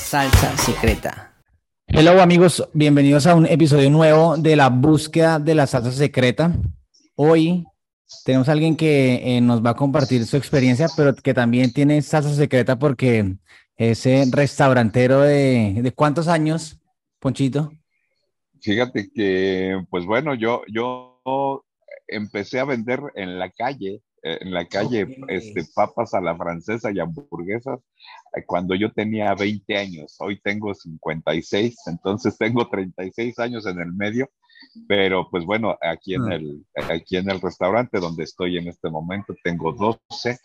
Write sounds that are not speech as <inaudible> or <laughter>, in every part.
salsa secreta. Hello amigos, bienvenidos a un episodio nuevo de la búsqueda de la salsa secreta. Hoy tenemos a alguien que eh, nos va a compartir su experiencia, pero que también tiene salsa secreta porque es restaurantero de, de cuántos años, Ponchito. Fíjate que, pues bueno, yo, yo empecé a vender en la calle en la calle este, papas a la francesa y hamburguesas eh, cuando yo tenía 20 años. Hoy tengo 56, entonces tengo 36 años en el medio, pero pues bueno, aquí en, ah. el, aquí en el restaurante donde estoy en este momento tengo 12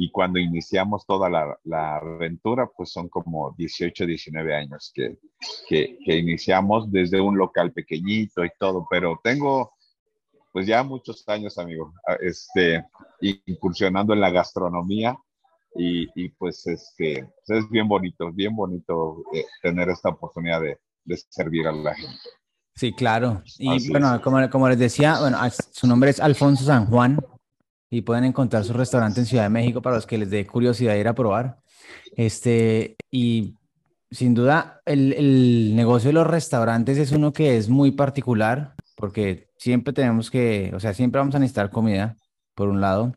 y cuando iniciamos toda la, la aventura, pues son como 18, 19 años que, que, que iniciamos desde un local pequeñito y todo, pero tengo pues ya muchos años, amigo, este, incursionando en la gastronomía y, pues este, es bien bonito, bien bonito eh, tener esta oportunidad de, servir a la gente. Sí, claro. Y bueno, como, como, les decía, bueno, su nombre es Alfonso San Juan y pueden encontrar su restaurante en Ciudad de México para los que les dé curiosidad ir a probar. Este, y sin duda, el, el negocio de los restaurantes es uno que es muy particular porque siempre tenemos que, o sea, siempre vamos a necesitar comida, por un lado,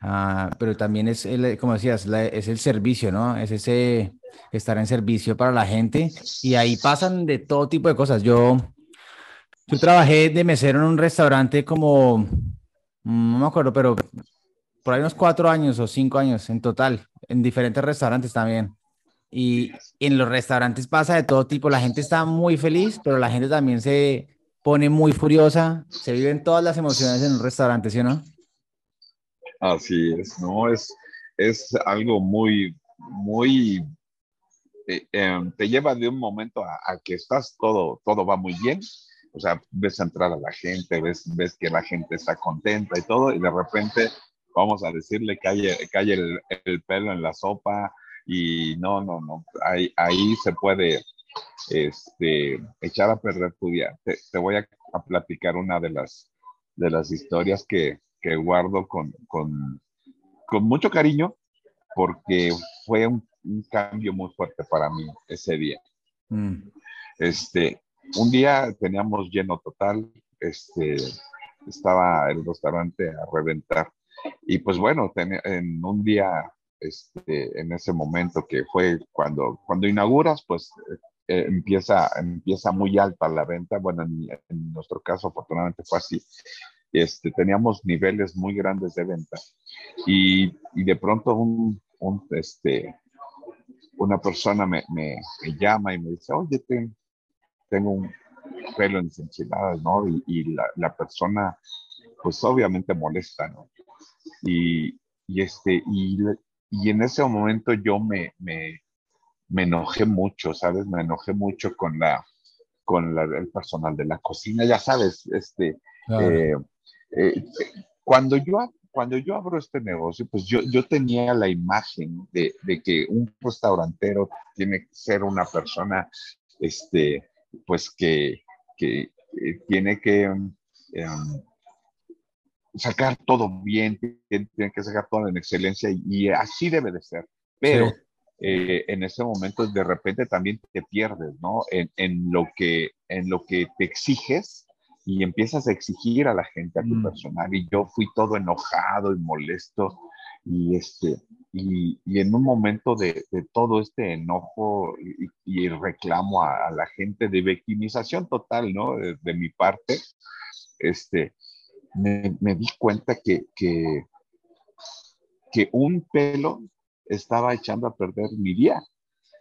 ah, pero también es, como decías, es el servicio, ¿no? Es ese estar en servicio para la gente y ahí pasan de todo tipo de cosas. Yo, yo trabajé de mesero en un restaurante como, no me acuerdo, pero por ahí unos cuatro años o cinco años en total, en diferentes restaurantes también. Y en los restaurantes pasa de todo tipo, la gente está muy feliz, pero la gente también se, pone muy furiosa, se viven todas las emociones en un restaurante, ¿sí o no? Así es, ¿no? Es, es algo muy, muy, eh, em, te lleva de un momento a, que estás todo, todo va muy bien, o sea, ves entrar a la gente, ves, ves que la gente está contenta y todo, y de repente, vamos a decirle, cae, cae el, el pelo en la sopa y no, no, no, ahí, ahí se puede, este, echar a perder tu día. Te, voy a, platicar una de las, de las historias que, que guardo con, con, con, mucho cariño porque fue un, cambio muy fuerte para mí ese día. Mm. Este, un día teníamos lleno total, este, estaba el restaurante a reventar y pues bueno, en un día este, en ese momento que fue cuando, cuando inauguras, pues eh, empieza, empieza muy alta la venta. Bueno, en, nuestro caso afortunadamente fue así. Este, teníamos niveles muy grandes de venta y, y de pronto un, un, este, una persona me, me, llama y me dice, oye, tengo un pelo en enchiladas, ¿no? Y, la, la, persona, pues obviamente molesta, ¿no? Y, y este, y, y en ese momento yo me, me enojé mucho, ¿sabes? Me enojé mucho con la con el personal de la cocina, ya sabes, este, eh, eh, cuando yo cuando yo abro este negocio, pues yo, yo tenía la imagen de, de, que un restaurantero tiene que ser una persona, este, pues que, que eh, tiene que em, sacar todo bien, tiene que sacar todo en excelencia y, así debe de ser. Pero eh, en ese momento de repente también te pierdes, ¿no? En, en, lo que, en lo que te exiges y empiezas a exigir a la gente, a tu mm. personal. Y yo fui todo enojado y molesto y, este, y, y en un momento de, de todo este enojo y, y reclamo a, la gente de victimización total, ¿no? De, de mi parte, este, me, me di cuenta que, que, que un pelo estaba echando a perder mi día.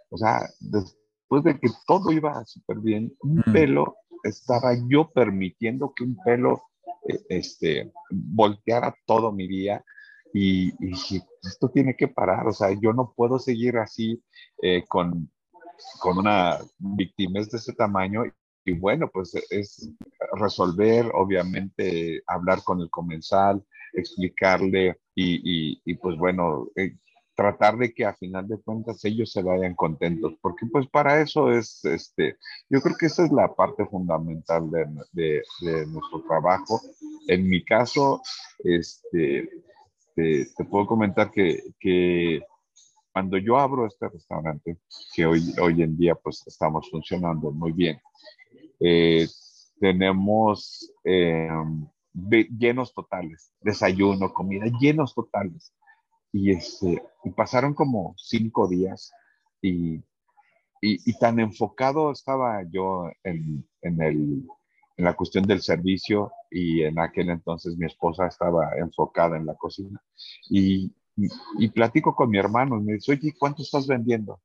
O sea, después de que todo iba súper bien, un mm. pelo, estaba yo permitiendo que un pelo eh, este, volteara todo mi día y, dije, esto tiene que parar, o sea, yo no puedo seguir así eh, con, con una víctima de ese tamaño y bueno, pues es resolver, obviamente, hablar con el comensal, explicarle y, y, pues bueno, eh, tratar de que a final de cuentas ellos se vayan contentos, porque pues para eso es, este, yo creo que esa es la parte fundamental de, de, nuestro trabajo. En mi caso, este, te, puedo comentar que, que cuando yo abro este restaurante, que hoy, hoy en día pues estamos funcionando muy bien, eh, tenemos eh, llenos totales, desayuno, comida, llenos totales. Y, este, y pasaron como cinco días y, tan enfocado estaba yo en, la cuestión del servicio y en aquel entonces mi esposa estaba enfocada en la cocina. Y, platico con mi hermano y me dice, oye, ¿cuánto estás vendiendo?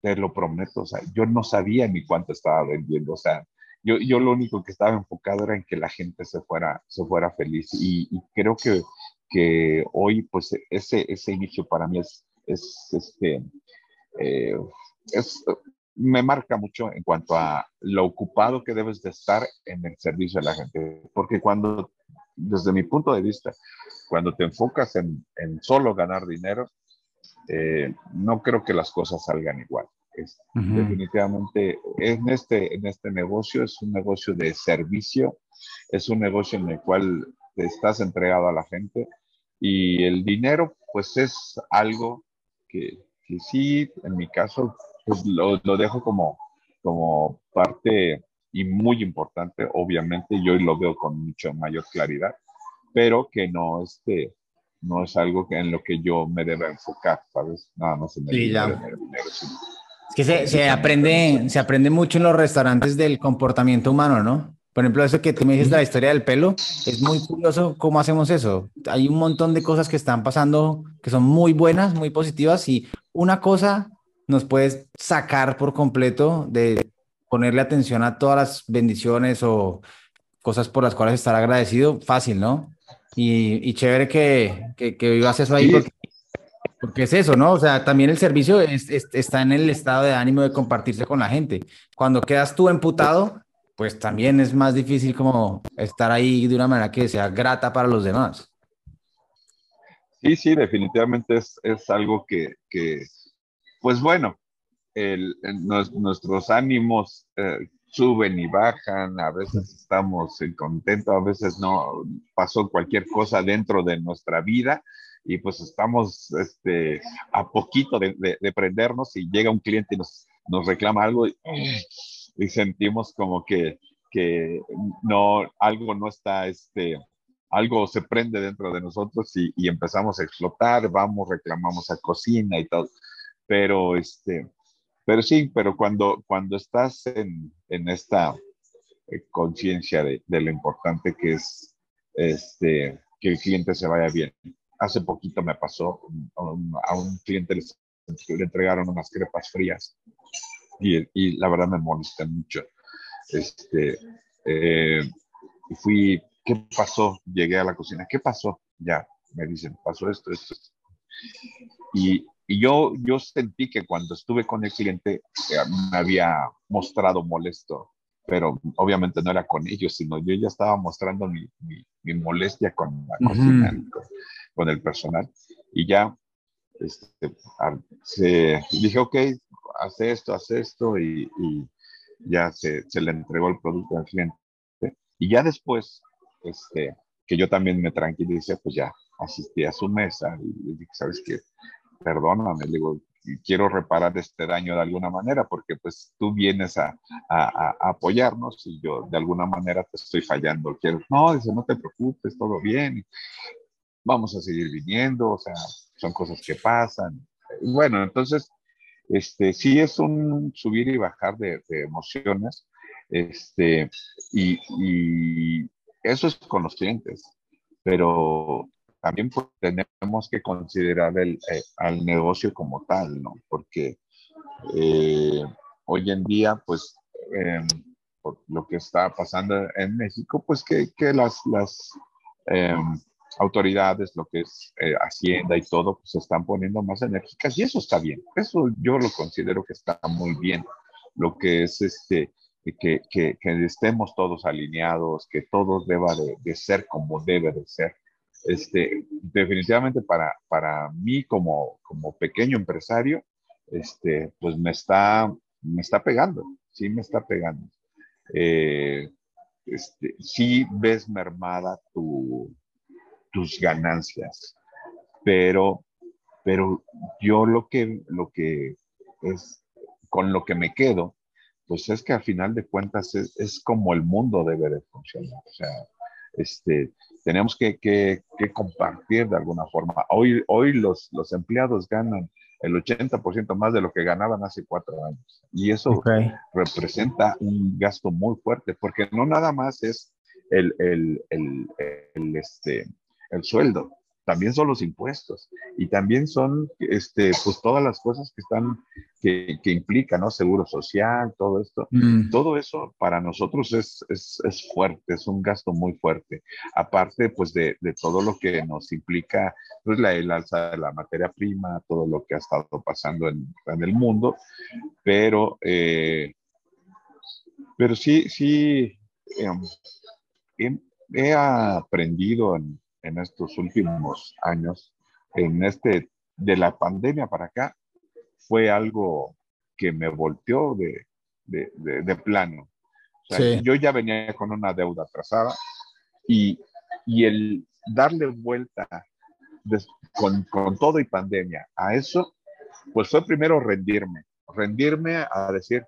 Te lo prometo, o sea, yo no sabía ni cuánto estaba vendiendo, o sea, yo, lo único que estaba enfocado era en que la gente se fuera feliz y, creo que, que hoy, pues, ese, ese inicio para mí es, es este, eh, es, me marca mucho en cuanto a lo ocupado que debes de estar en el servicio de la gente, porque cuando, desde mi punto de vista, cuando te enfocas en, en solo ganar dinero, eh, no creo que las cosas salgan igual. Definitivamente en este, en este negocio es un negocio de servicio, es un negocio en el cual te estás entregado a la gente y el dinero pues es algo que, que sí, en mi caso, pues lo, lo, dejo como, como parte y muy importante, obviamente, yo lo veo con mucha mayor claridad, pero que no, este, no es algo que en lo que yo me deba enfocar, ¿sabes? Nada más en el dinero, Es que se, se, aprende, se aprende mucho en los restaurantes del comportamiento humano, ¿no? Por ejemplo, eso que tú me dices de la historia del pelo, es muy curioso cómo hacemos eso. Hay un montón de cosas que están pasando que son muy buenas, muy positivas y una cosa nos puede sacar por completo de ponerle atención a todas las bendiciones o cosas por las cuales estar agradecido, fácil, ¿no? Y, y chévere que, que, que, vivas eso ahí, porque, es eso, ¿no? O sea, también el servicio está en el estado de ánimo de compartirse con la gente. Cuando quedas tú emputado, pues también es más difícil como estar ahí de una manera que sea grata para los demás. Sí, sí, definitivamente es, es algo que, que, pues bueno, el, nuestros ánimos eh, suben y bajan, a veces estamos contentos, a veces no, pasó cualquier cosa dentro de nuestra vida y pues estamos este, a poquito de, de, prendernos y llega un cliente y nos, nos reclama algo y, y, sentimos como que, que no, algo no está, este, algo se prende dentro de nosotros y, empezamos a explotar, vamos, reclamamos a cocina y todo, pero este, pero sí, pero cuando, cuando estás en, en esta eh, conciencia de, de, lo importante que es este, que el cliente se vaya bien. Hace poquito me pasó, a un, a un cliente le, entregaron unas crepas frías y, y, la verdad me molesta mucho. Este, eh, fui, ¿qué pasó? Llegué a la cocina, ¿qué pasó? Ya, me dicen, pasó esto, esto. Y, y yo, yo sentí que cuando estuve con el cliente eh, me había mostrado molesto, pero obviamente no era con ellos, sino yo ya estaba mostrando mi, mi, molestia con la cocina, con, el personal. Y ya este, se, dije, ok, hace esto, hace esto, y, ya se, se, le entregó el producto al cliente. Y ya después, este, que yo también me tranquilicé, pues ya asistí a su mesa y le dije, ¿sabes qué? perdóname, le digo, quiero reparar este daño de alguna manera, porque pues tú vienes a, a, a, apoyarnos y yo de alguna manera te estoy fallando. Quiero, no, dice, no te preocupes, todo bien, vamos a seguir viniendo, o sea, son cosas que pasan. Bueno, entonces, este, sí es un subir y bajar de, emociones, este, y, y eso es con los clientes, pero también pues, tenemos que considerar el, eh, al negocio como tal, ¿no? Porque eh, hoy en día, pues, eh, por lo que está pasando en México, pues que, que las, las em, autoridades, lo que es eh, Hacienda y todo, pues se están poniendo más enérgicas y eso está bien. Eso yo lo considero que está muy bien. Lo que es este, que, que, que estemos todos alineados, que todo deba de, de ser como debe de ser este, definitivamente para, para mí como, como pequeño empresario, este, pues me está, me está pegando, sí me está pegando. Eh, este, sí ves mermada tu, tus ganancias, pero, pero yo lo que, lo que es, con lo que me quedo, pues es que al final de cuentas es, como el mundo debe de funcionar. O sea, este, tenemos que, que, que compartir de alguna forma. Hoy, hoy los, los empleados ganan el 80% más de lo que ganaban hace cuatro años. Y eso representa un gasto muy fuerte, porque no nada más es el, el, el, el, este, el sueldo, también son los impuestos y también son este, pues todas las cosas que están, que, que implican, ¿no? Seguro social, todo esto. Mm. Todo eso para nosotros es, es, es, fuerte, es un gasto muy fuerte. Aparte, pues de, de todo lo que nos implica, pues la, el alza de la materia prima, todo lo que ha estado pasando en, en el mundo, pero, eh, pero sí, sí, eh, he aprendido en, en estos últimos años, en este, de la pandemia para acá, fue algo que me volteó de, de, de, plano. Yo ya venía con una deuda atrasada y, y el darle vuelta con, con todo y pandemia a eso, pues fue primero rendirme, rendirme a decir,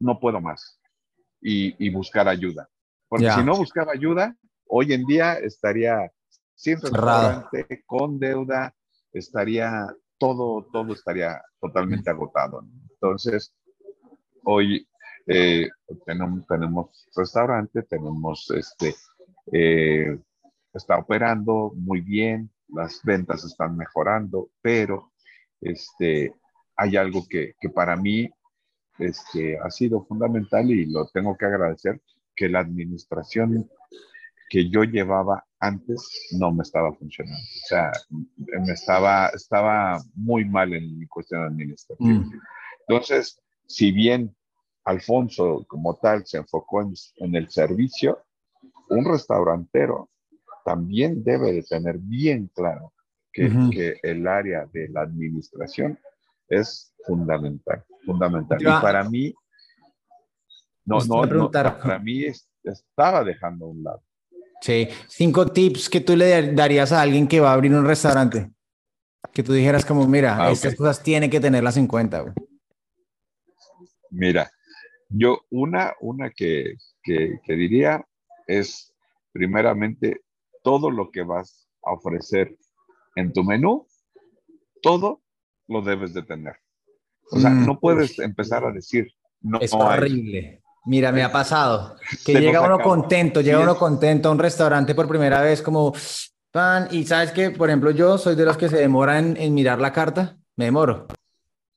no puedo más y, y buscar ayuda. Porque si no buscaba ayuda, Hoy en día estaría sin restaurante, con deuda, estaría todo, todo estaría totalmente agotado. Entonces, hoy eh, tenemos, tenemos, restaurante, tenemos este, eh, está operando muy bien, las ventas están mejorando, pero este, hay algo que, que para mí este, ha sido fundamental y lo tengo que agradecer, que la administración que yo llevaba antes no me estaba funcionando. O sea, me estaba, estaba muy mal en mi cuestión administrativa. Mm. Entonces, si bien Alfonso como tal se enfocó en, el servicio, un restaurantero también debe de tener bien claro que, que el área de la administración es fundamental, fundamental. Y para mí, no, no, no, para mí estaba dejando a un lado. Sí, cinco tips que tú le darías a alguien que va a abrir un restaurante. Que tú dijeras como, mira, ah, estas cosas tiene que tenerlas en cuenta. Mira, yo una, una que, que, que diría es, primeramente, todo lo que vas a ofrecer en tu menú, todo lo debes de tener. O sea, mm, no puedes empezar a decir, no. Es horrible. Mira, me ha pasado que llega uno contento, llega uno contento a un restaurante por primera vez como pan y sabes que, por ejemplo, yo soy de los que se demoran en, mirar la carta, me demoro.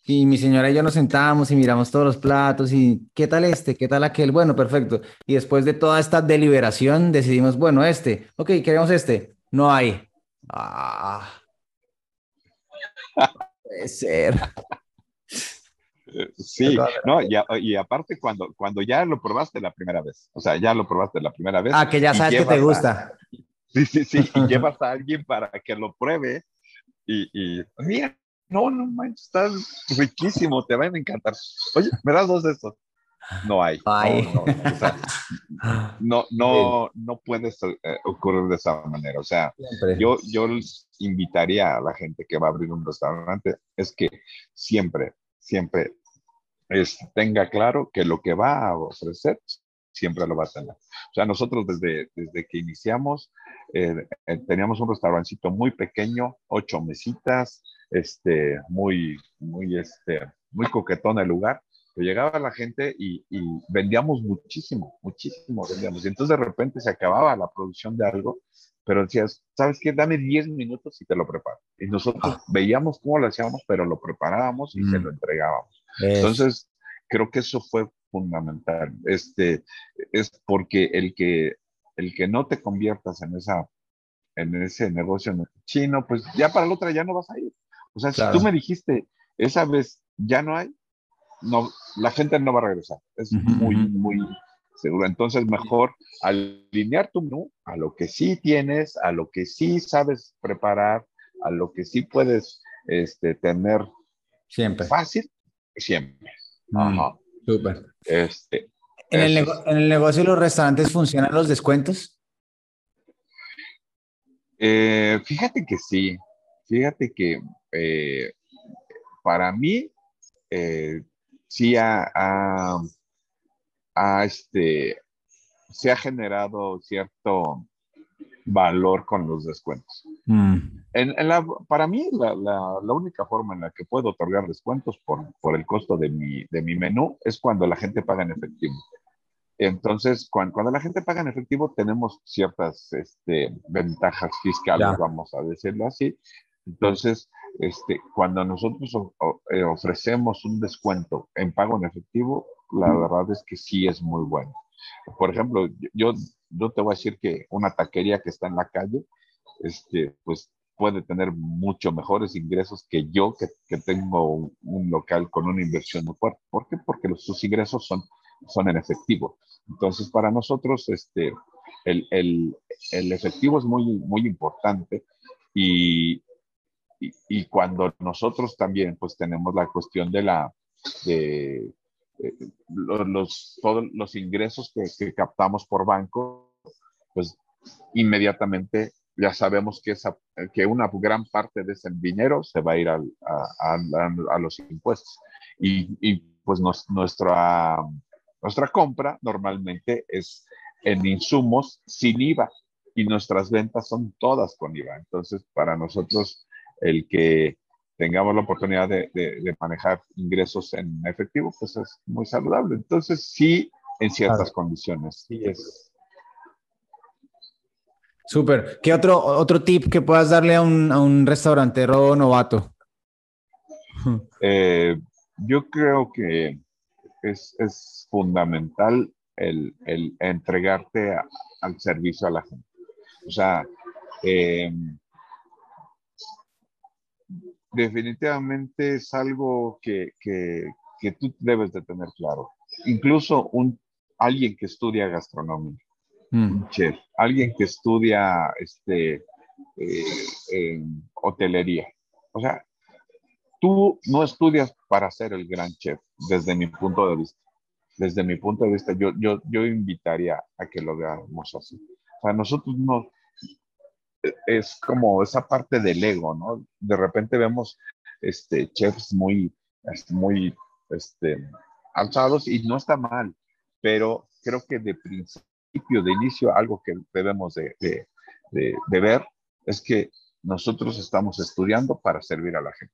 Y mi señora y yo nos sentamos y miramos todos los platos y qué tal este, qué tal aquel, bueno, perfecto. Y después de toda esta deliberación decidimos, bueno, este, ok, queremos este, no hay. Ah, <laughs> puede ser. Sí, no, y, y, aparte cuando, cuando ya lo probaste la primera vez, o sea, ya lo probaste la primera vez. Ah, que ya sabes que te gusta. sí, sí, sí, y <laughs> llevas a alguien para que lo pruebe y, y mira, no, no manches, está riquísimo, te van a encantar. Oye, ¿me das dos de estos? No hay. No, no, no, <laughs> no, no, puedes eh, ocurrir de esa manera. O sea, yo, yo invitaría a la gente que va a abrir un restaurante, es que siempre, siempre tenga claro que lo que va a ofrecer siempre lo va a tener. O sea, nosotros desde, desde que iniciamos eh, eh, teníamos un restaurancito muy pequeño, ocho mesitas, este, muy, muy, este, muy coquetón el lugar. Pero llegaba la gente y, y, vendíamos muchísimo, muchísimo vendíamos. Y entonces de repente se acababa la producción de algo, pero decías, ¿sabes qué? Dame 10 minutos y te lo preparo. Y nosotros ah. veíamos cómo lo hacíamos, pero lo preparábamos y se mm. lo entregábamos. Entonces, creo que eso fue fundamental. Este, es porque el que, el que no te conviertas en, esa, en ese negocio chino, pues ya para la otra ya no vas a ir. O sea, si tú me dijiste, esa vez ya no hay, no, la gente no va a regresar. Es muy, muy seguro. Entonces, mejor alinear tu menú a lo que sí tienes, a lo que sí sabes preparar, a lo que sí puedes este, tener siempre fácil siempre. Ajá. Súper. Este, ¿En, el ¿En el negocio de los restaurantes funcionan los descuentos? Eh, fíjate que sí, Fíjate que eh, para mí eh, sí ha, este, se ha generado cierto valor con los descuentos. Mm. En, la, para mí, la, la, única forma en la que puedo otorgar descuentos por, por el costo de mi, de mi menú es cuando la gente paga en efectivo. Entonces, cuando, cuando, la gente paga en efectivo, tenemos ciertas este, ventajas fiscales, vamos a decirlo así. Entonces, este, cuando nosotros eh, ofrecemos un descuento en pago en efectivo, la verdad es que sí es muy bueno. Por ejemplo, yo, yo te voy a decir que una taquería que está en la calle, este, pues puede tener mucho mejores ingresos que yo, que, que tengo un, local con una inversión muy fuerte. ¿Por qué? Porque sus ingresos son, son en efectivo. Entonces, para nosotros, este, el, el, el efectivo es muy, muy importante y, y, cuando nosotros también, pues tenemos la cuestión de la, de, los, todos los ingresos que, que, captamos por banco, pues inmediatamente ya sabemos que, esa, que una gran parte de ese dinero se va a ir a, a, a, los impuestos. Y, y pues nuestra, nuestra compra normalmente es en insumos sin IVA y nuestras ventas son todas con IVA. Entonces, para nosotros, el que tengamos la oportunidad de, de, manejar ingresos en efectivo, pues es muy saludable. Entonces, sí, en ciertas condiciones, sí es, Súper. ¿Qué otro, otro tip que puedas darle a un, a un restaurantero novato? <laughs> Eh, yo creo que es, es fundamental el, el entregarte al servicio a la gente. O sea, eh, definitivamente es algo que, que, que, tú debes de tener claro. Incluso un, alguien que estudia gastronomía Mm. chef, alguien que estudia este, eh, hotelería. O sea, tú no estudias para ser el gran chef, desde mi punto de vista. Desde mi punto de vista, yo, yo, yo invitaría a que lo veamos así. O sea, nosotros no, es como esa parte del ego, ¿no? De repente vemos este, chefs muy, muy este, alzados y no está mal, pero creo que de principio de inicio, algo que debemos de, de, ver es que nosotros estamos estudiando para servir a la gente.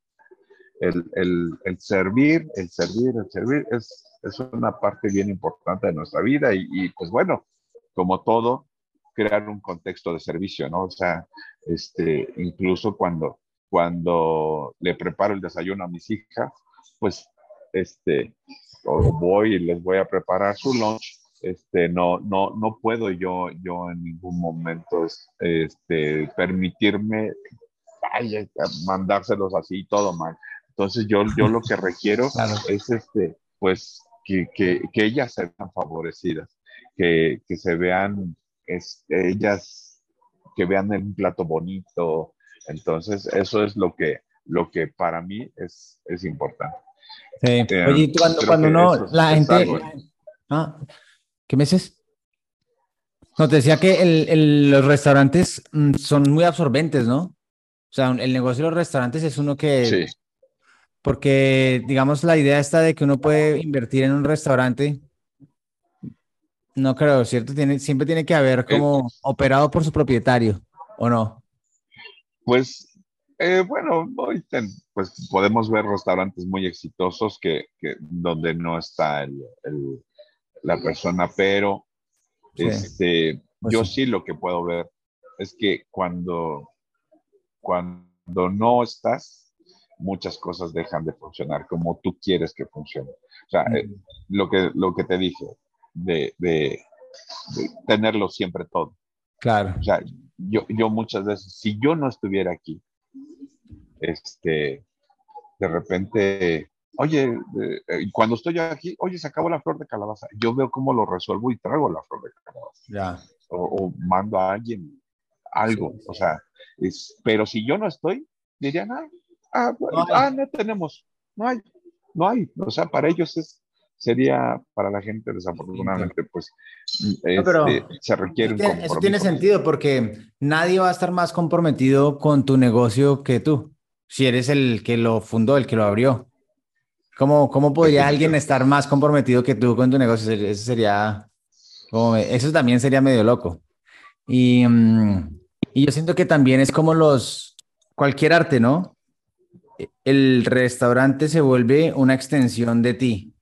El, el, el, servir, el servir, el servir es, es una parte bien importante de nuestra vida y, y, pues bueno, como todo, crear un contexto de servicio, ¿no? O sea, este, incluso cuando, cuando le preparo el desayuno a mis hijas, pues, este, voy y les voy a preparar su lunch, este, no, no, no puedo yo, yo en ningún momento este, permitirme mandárselos así todo mal. Entonces yo, yo lo que requiero <laughs> es este, pues que, que, que, ellas se vean favorecidas, que, que se vean es, ellas, que vean un plato bonito. Entonces eso es lo que, lo que para mí es, es importante. Sí. Eh, Oye, cuando, cuando no, la gente... ah, ¿Qué meses? No, te decía que los restaurantes mm, son muy absorbentes, ¿no? O sea, el negocio de los restaurantes es uno que... Sí. Porque, digamos, la idea está de que uno puede invertir en un restaurante. No creo, ¿cierto? Tiene, siempre tiene que haber como operado por su propietario, ¿o no? Pues, eh, bueno, pues podemos ver restaurantes muy exitosos que, que donde no está el, la persona, pero este, pues yo sí. lo que puedo ver es que cuando, cuando no estás, muchas cosas dejan de funcionar como tú quieres que funcione. O sea, eh, lo, que, lo que te dije, de, de, tenerlo siempre todo. Claro. O sea, yo, yo muchas veces, si yo no estuviera aquí, este, de repente oye, eh, cuando estoy aquí, oye, se acabó la flor de calabaza. Yo veo cómo lo resuelvo y traigo la flor de calabaza. Ya. O, mando a alguien algo, o sea, es, pero si yo no estoy, dirían, ah, ah, no, ah, no tenemos, no hay, no hay, o sea, para ellos es, sería para la gente, desafortunadamente, pues este, se requiere un compromiso. Eso tiene sentido porque nadie va a estar más comprometido con tu negocio que tú, si eres el que lo fundó, el que lo abrió. ¿Cómo, cómo podría alguien estar más comprometido que tú con tu negocio? Eso sería, como, eso también sería medio loco. Y, mm, y yo siento que también es como los, cualquier arte, ¿no? El restaurante se vuelve una extensión de ti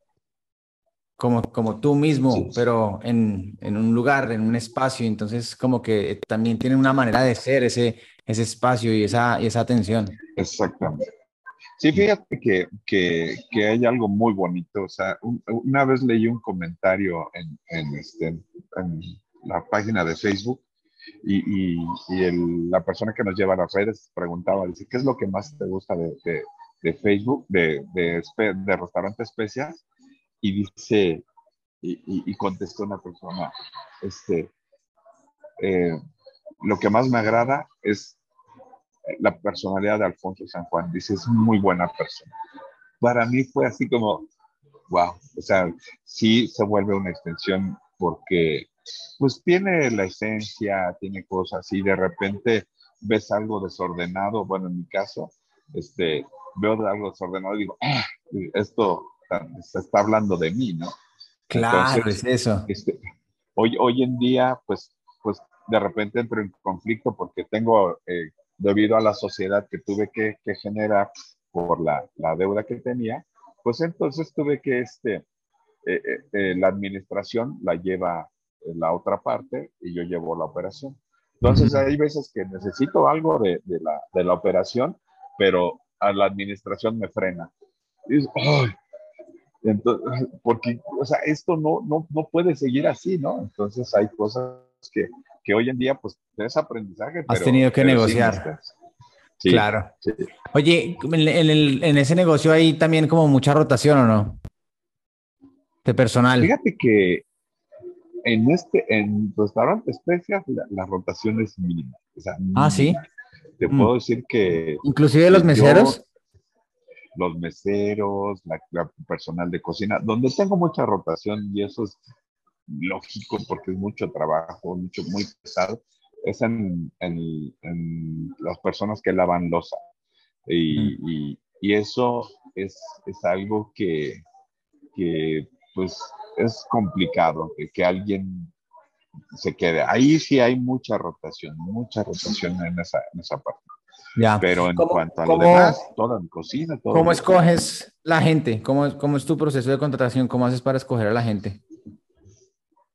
como, como tú mismo, pero en, en, un lugar, en un espacio. Entonces, como que también tiene una manera de ser ese, ese espacio y esa, y esa atención. Exactamente. Sí, fíjate que, que, que hay algo muy bonito. O sea, una vez leí un comentario en, en, este, en la página de Facebook y, y, y la persona que nos lleva a las redes preguntaba, dice, ¿qué es lo que más te gusta de, de, Facebook, de, de, de Restaurante Especias? y dice, y, contestó una persona, este, eh, lo que más me agrada es la personalidad de Alfonso San Juan. Dice, es muy buena persona. Para mí fue así como, wow, o sea, sí se vuelve una extensión porque pues tiene la esencia, tiene cosas y de repente ves algo desordenado, bueno, en mi caso, este, veo algo desordenado y digo, ah, esto se está hablando de mí, ¿no? Claro, es eso. Este, hoy, hoy en día, pues, pues de repente entro en conflicto porque tengo, eh, debido a la sociedad que tuve que, que generar por la, la, deuda que tenía, pues entonces tuve que, este, eh, eh, la administración la lleva la otra parte y yo llevo la operación. Entonces hay veces que necesito algo de, de, la, de la operación, pero a la administración me frena. Y ¡ay! Entonces, porque, o sea, esto no, no, no puede seguir así, ¿no? Entonces hay cosas que, que hoy en día, pues, es aprendizaje. Has tenido que negociar. Sí, claro. Oye, en, el, en, ese negocio hay también como mucha rotación, ¿o no? De personal. Fíjate que en este, en restaurantes especias, la, rotación es mínima. ah, sí. Te puedo mm. decir que. Inclusive los meseros los meseros, la, personal de cocina, donde tengo mucha rotación y eso es lógico porque es mucho trabajo, mucho, muy pesado, es en, las personas que lavan losa. Y, y, eso es, es algo que, que, pues es complicado, que, que alguien se quede. Ahí sí hay mucha rotación, mucha rotación en esa, en esa parte. Pero en cuanto a lo demás, toda mi cocina, todo ¿Cómo escoges la gente? ¿Cómo, ¿Cómo es tu proceso de contratación? ¿Cómo haces para escoger a la gente?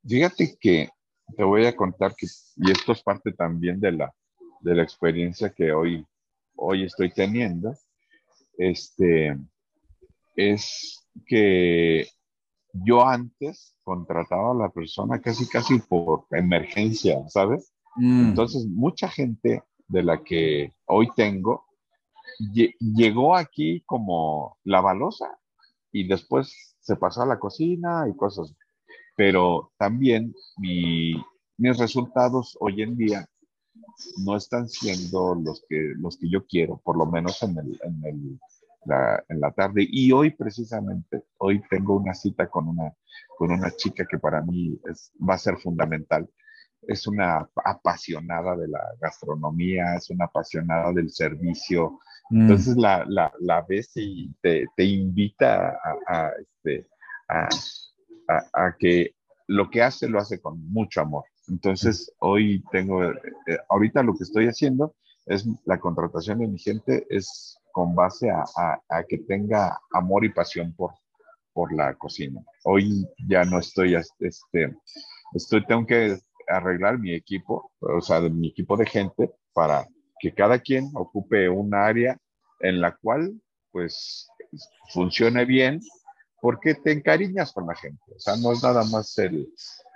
Fíjate que te voy a contar que, y esto es parte también de la, de la experiencia que hoy, hoy estoy teniendo, este, es que yo antes contrataba a la persona casi, casi por emergencia, ¿sabes? Mm. Entonces, mucha gente de la que hoy tengo, llegó aquí como la balosa y después se pasó a la cocina y cosas. Pero también mis resultados hoy en día no están siendo los que, los que yo quiero, por lo menos en, el, en, el, la, en la tarde. Y hoy precisamente, hoy tengo una cita con una, con una chica que para mí es, va a ser fundamental es una apasionada de la gastronomía, es una apasionada del servicio. Mm. Entonces la, la, la, ves y te, te invita a, este, a, a, que lo que hace lo hace con mucho amor. Entonces hoy tengo, eh, ahorita lo que estoy haciendo es la contratación de mi gente es con base a, a, que tenga amor y pasión por, por la cocina. Hoy ya no estoy, este, estoy, tengo que arreglar mi equipo, o sea, mi equipo de gente para que cada quien ocupe un área en la cual pues funcione bien porque te encariñas con la gente. O sea, no es nada más el,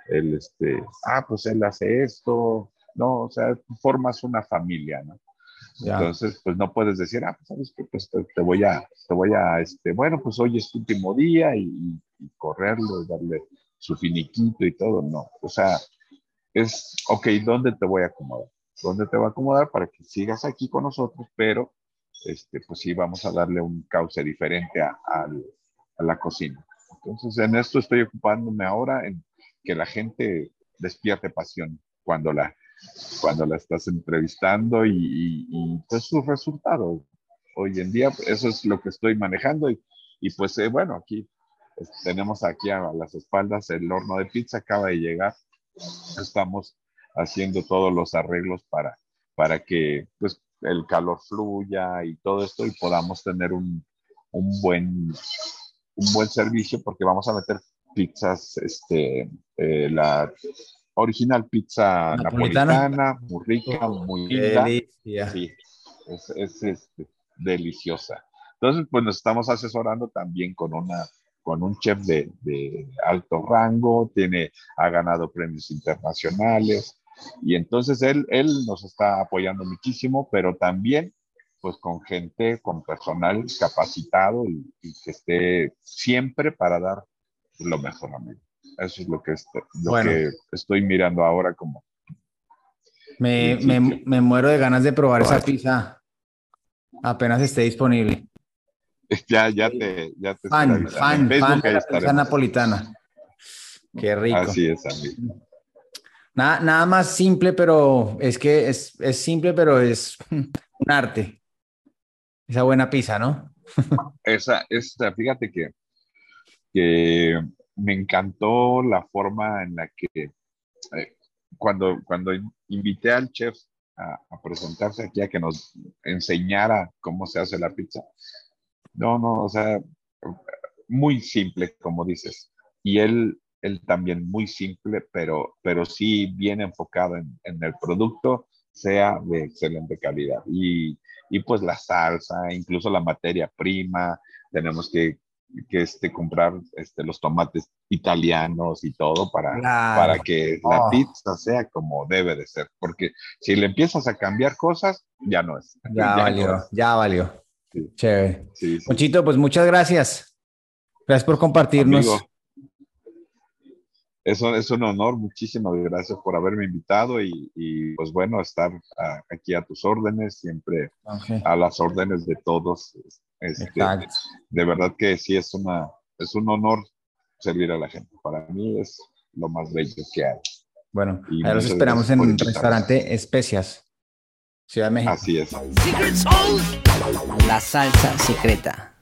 el este, ah, pues él hace esto, no, o sea, formas una familia, ¿no? Entonces, pues no puedes decir, ah, pues sabes que pues te, voy a, te voy a, este, bueno, pues hoy es tu último día y, y correrlo y darle su finiquito y todo, no. O sea, es, ok, ¿dónde te voy a acomodar? ¿Dónde te voy a acomodar para que sigas aquí con nosotros? Pero, este, pues sí, vamos a darle un cauce diferente a, a, la cocina. Entonces, en esto estoy ocupándome ahora, en que la gente despierte pasión cuando la, cuando la estás entrevistando y, pues sus resultados. Hoy en día, eso es lo que estoy manejando y, y pues eh, bueno, aquí pues, tenemos aquí a las espaldas el horno de pizza, acaba de llegar. Estamos haciendo todos los arreglos para, para que pues, el calor fluya y todo esto y podamos tener un, un, buen, un buen servicio porque vamos a meter pizzas, este, eh, la original pizza napolitana, muy rica, muy linda. Sí, es, es este, deliciosa. Entonces, pues nos estamos asesorando también con una con un chef de, de, alto rango, tiene, ha ganado premios internacionales y entonces él, él nos está apoyando muchísimo, pero también pues con gente, con personal capacitado y, que esté siempre para dar lo mejor a mí. Eso es lo que, lo que estoy mirando ahora como... Me, me, me, muero de ganas de probar esa pizza apenas esté disponible. <laughs> Ya, ya te, ya te fan, fan, fan de la pizza napolitana. Qué rico. Así es, amigo. Nada, nada más simple, pero es que es, es simple, pero es <laughs> un arte. Esa buena pizza, ¿no? esa, esa, fíjate que, que me encantó la forma en la que eh, cuando, cuando invité al chef a, a, presentarse aquí a que nos enseñara cómo se hace la pizza, no, no, o sea, muy simple, como dices. Y él, él también muy simple, pero, pero sí bien enfocado en, en el producto, sea de excelente calidad. Y, y, pues la salsa, incluso la materia prima, tenemos que, que este, comprar este, los tomates italianos y todo para, para que la oh. pizza sea como debe de ser. Porque si le empiezas a cambiar cosas, ya no es. Ya, <laughs> valió, ya valió. Chévere. Muchito, pues muchas gracias. Gracias por compartirnos. Eso es un honor, muchísimas gracias por haberme invitado y, pues bueno, estar aquí a tus órdenes, siempre a las órdenes de todos. Este, de verdad que sí es una, es un honor servir a la gente. Para mí es lo más bello que hay. Bueno, ahí los esperamos en el restaurante Especias. Ciudad de México. Así es. La salsa secreta.